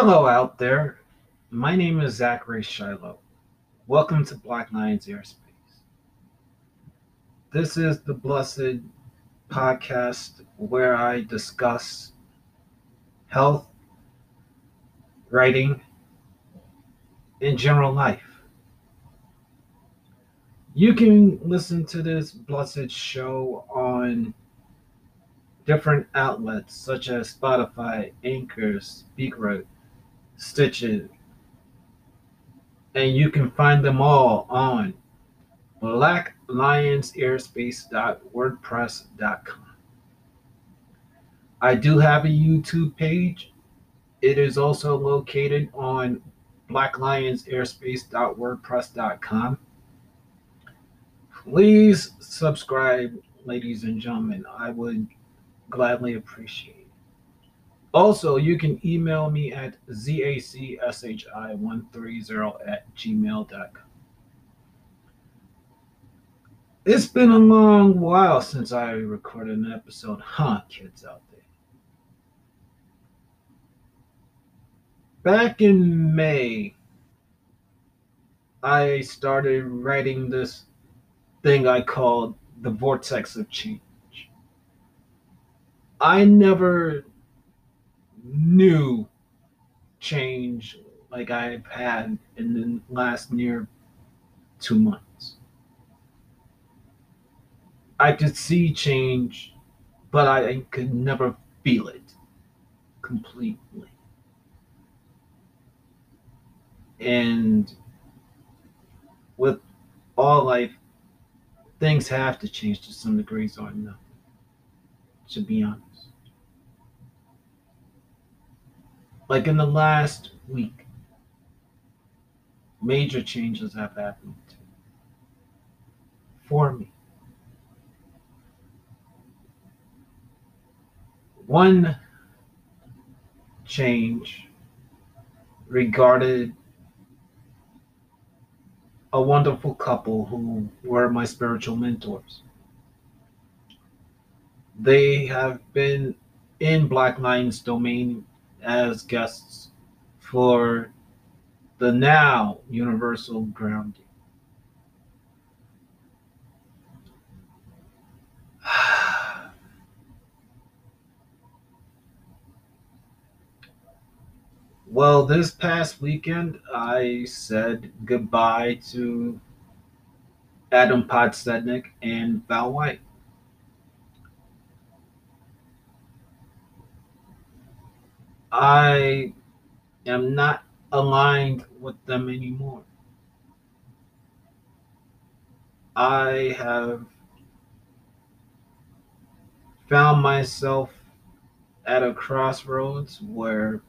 Hello out there. My name is Zachary Shiloh. Welcome to Black Lions Airspace. This is the Blessed podcast where I discuss health, writing, and general life. You can listen to this blessed show on different outlets such as Spotify, Anchor, Spreaker, Stitcher, and you can find them all on blacklionsair.wordpress.com. I do have a YouTube page. It is also located on blacklionsair.wordpress.com. Please subscribe, ladies and gentlemen. I would gladly appreciate. Also, you can email me at zacshi130 at gmail.com. It's been a long while since I recorded an episode, huh, kids out there? Back in May, I started writing this thing I called the Vortex of Change. I never knew change like I've had in the last near two months. I could see change, but I could never feel it completely. And with all life, things have to change to some degrees or not, to be honest. Like in the last week, major changes have happened for me. One change regarded a wonderful couple who were my spiritual mentors. They have been in Black Lions domain as guests for the now universal grounding. well, this past weekend, I said goodbye to Adam Podsednik and Val White. I am not aligned with them anymore. I have found myself at a crossroads where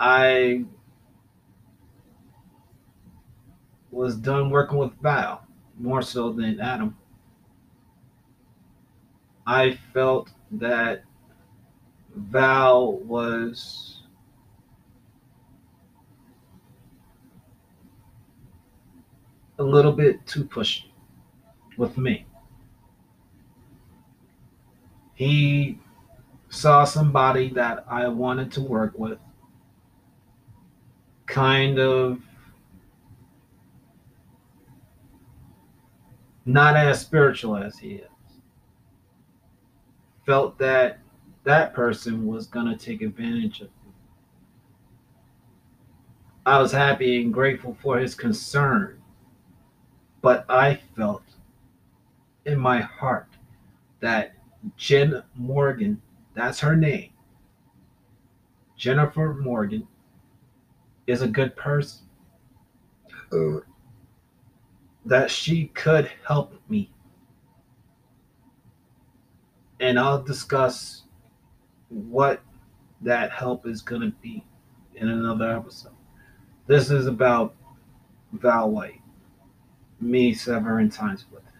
I was done working with Val more so than Adam. I felt that Val was a little bit too pushy with me. He saw somebody that I wanted to work with, kind of not as spiritual as he is. Felt that that person was going to take advantage of me. I was happy and grateful for his concern, but I felt in my heart that Jen Morgan, that's her name, Jennifer Morgan, is a good person. Oh. that she could help me. And I'll discuss what that help is going to be in another episode. This is about Val White, me severing times with him.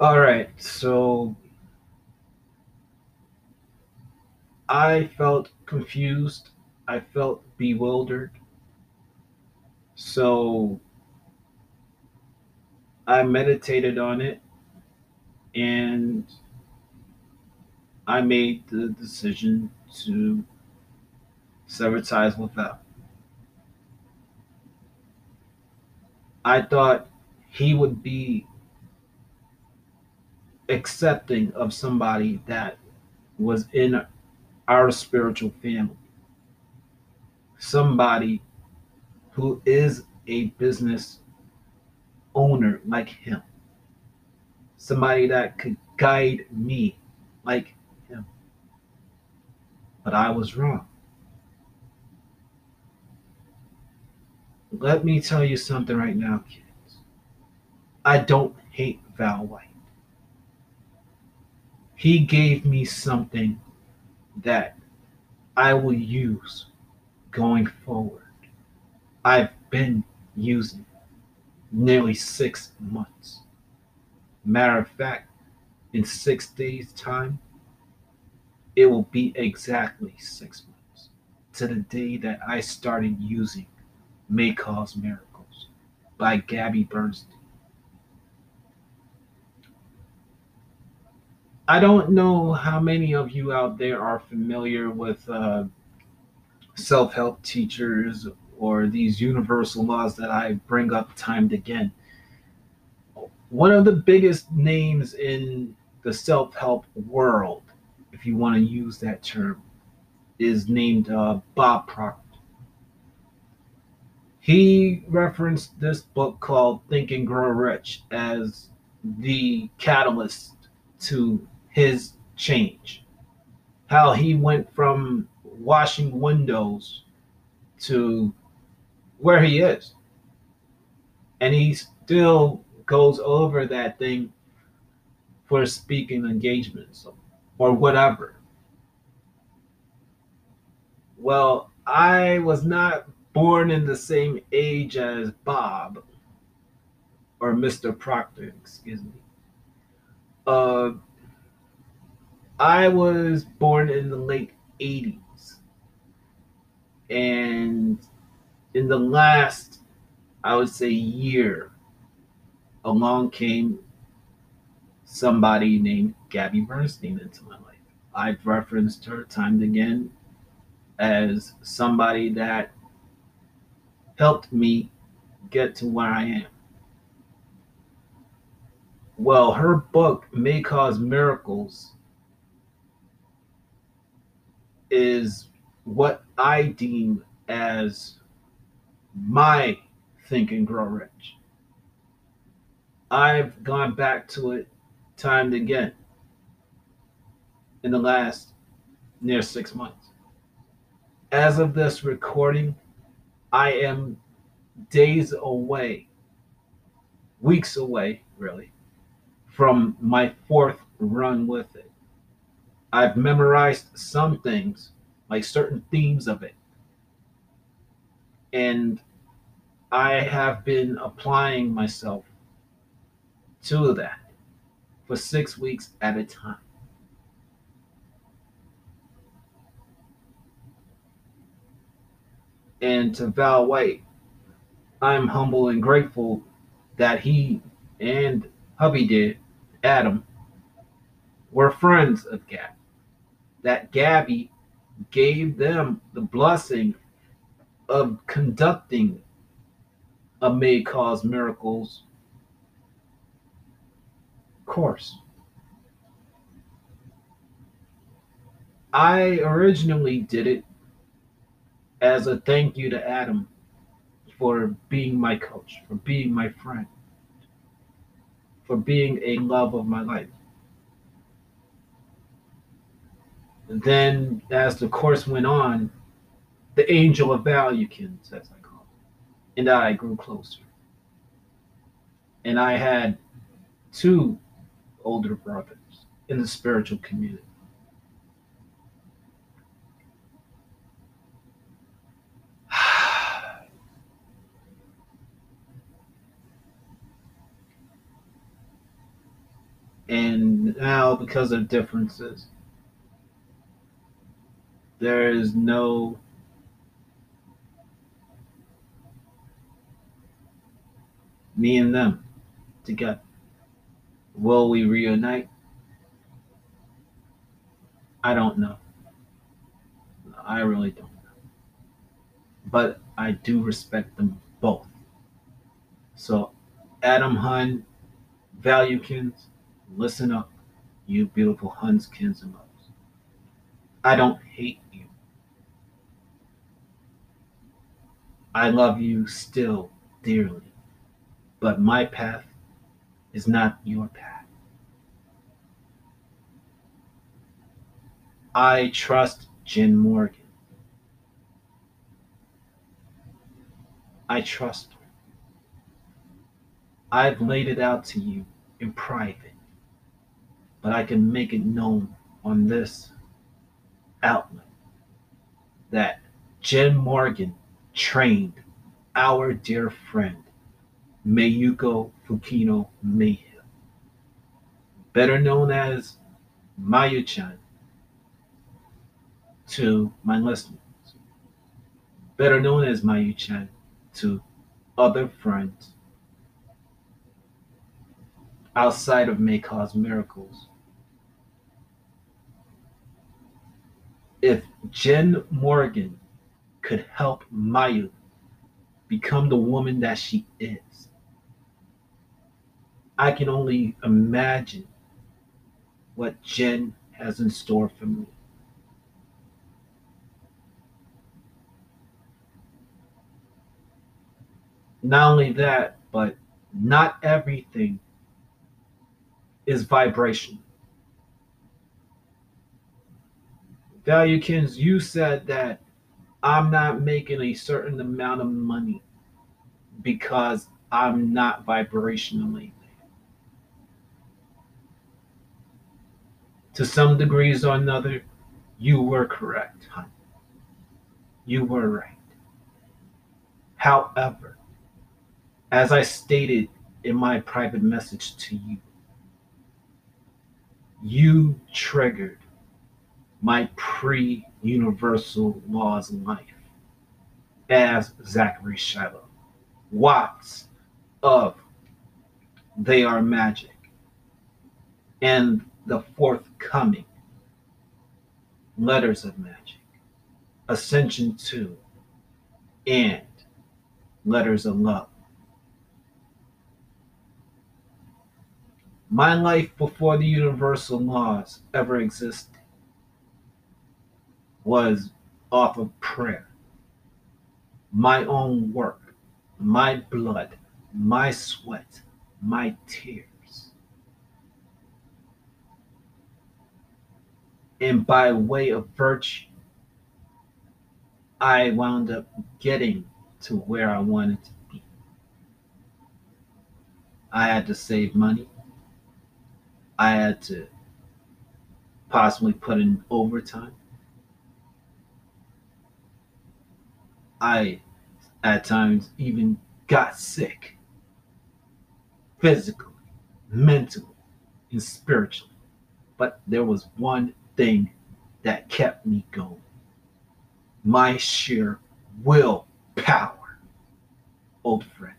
All right, so I felt confused. I felt bewildered. So I meditated on it and I made the decision to sever ties with Val. I thought he would be accepting of somebody that was in our spiritual family. Somebody who is a business owner like him. Somebody that could guide me like. But I was wrong. Let me tell you something right now, kids. I don't hate Val White. He gave me something that I will use going forward. I've been using nearly six months. Matter of fact, in six days' time, it will be exactly six months to the day that I started using May Cause Miracles by Gabby Bernstein. I don't know how many of you out there are familiar with uh, self help teachers or these universal laws that I bring up time and again. One of the biggest names in the self help world, if you want to use that term, is named uh, Bob Proctor. He referenced this book called Think and Grow Rich as the catalyst to his change. How he went from washing windows to where he is. And he still goes over that thing for speaking engagements or whatever. Well, I was not born in the same age as Bob or Mr. Proctor, excuse me. Uh, I was born in the late 80s. And in the last, I would say, year, along came somebody named Gabby Bernstein into my life. I've referenced her time and again as somebody that helped me get to where I am. Well, her book, May Cause Miracles, is what I deem as my Think and Grow Rich. I've gone back to it time and again in the last near six months. As of this recording, I am days away, weeks away, really, from my fourth run with it. I've memorized some things, like certain themes of it. And I have been applying myself to that for six weeks at a time. And to Val White, I'm humble and grateful that he and hubby did, Adam, were friends of Gabby. That Gabby gave them the blessing of conducting a May Cause Miracles course. I originally did it as a thank you to Adam for being my coach, for being my friend, for being a love of my life. And then, as the course went on, the angel of Valuekins, as I call it, and I grew closer. And I had two older brothers in the spiritual community. and now, because of differences, there is no me and them together. Will we reunite? I don't know. I really don't know. But I do respect them both. So, Adam Hun, Valuekins, listen up, you beautiful Huns, kins, and mothers. I don't hate you. I love you still dearly, but my path is not your path. I trust Jen Morgan. I trust her. I've laid it out to you in private, but I can make it known on this outlet that Jen Morgan trained our dear friend Mayuko Fukino Mayhill, better known as Mayu-chan to my listeners, better known as Mayu-chan to other friends outside of May Cause Miracles. If Jen Morgan could help Mayu become the woman that she is, I can only imagine what Jen has in store for me. Not only that, but not everything is vibration. Value Valuekins, you said that I'm not making a certain amount of money because I'm not vibrationally To some degrees or another, you were correct, honey. You were right. However, as I stated in my private message to you, you triggered my pre universal laws life as Zachary Shiloh. Watts of They Are Magic and the forthcoming Letters of Magic, Ascension 2, and Letters of Love. My life before the universal laws ever existed was off of prayer. My own work, my blood, my sweat, my tears. And by way of virtue, I wound up getting to where I wanted to be. I had to save money. I had to possibly put in overtime. I, at times, even got sick physically, mentally, and spiritually. But there was one thing that kept me going my sheer willpower, old friend.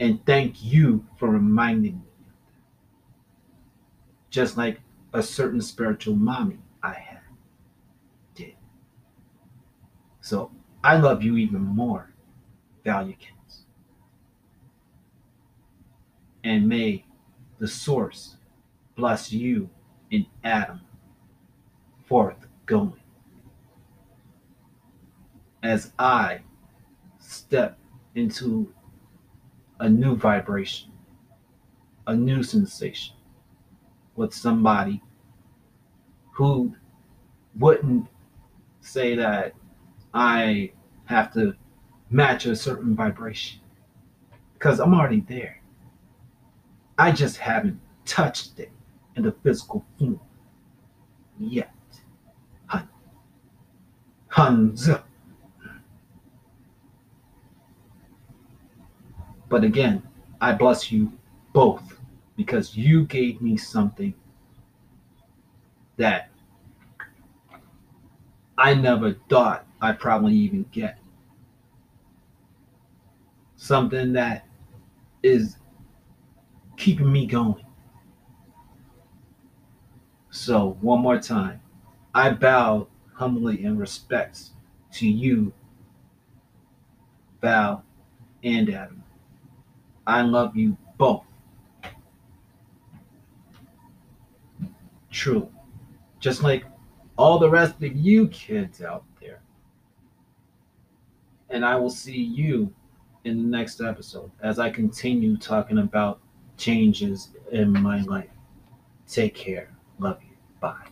And thank you for reminding me just like a certain spiritual mommy I had did. So I love you even more, Valuekins. And may the source bless you in Adam forth going. As I step into a new vibration, a new sensation, with somebody who wouldn't say that I have to match a certain vibration because I'm already there. I just haven't touched it in the physical form yet. Hun. Huns. But again, I bless you both because you gave me something that I never thought I'd probably even get. Something that is keeping me going. So, one more time, I bow humbly in respect to you, Val and Adam. I love you both. True. Just like all the rest of you kids out there. And I will see you in the next episode as I continue talking about changes in my life. Take care. Love you. Bye.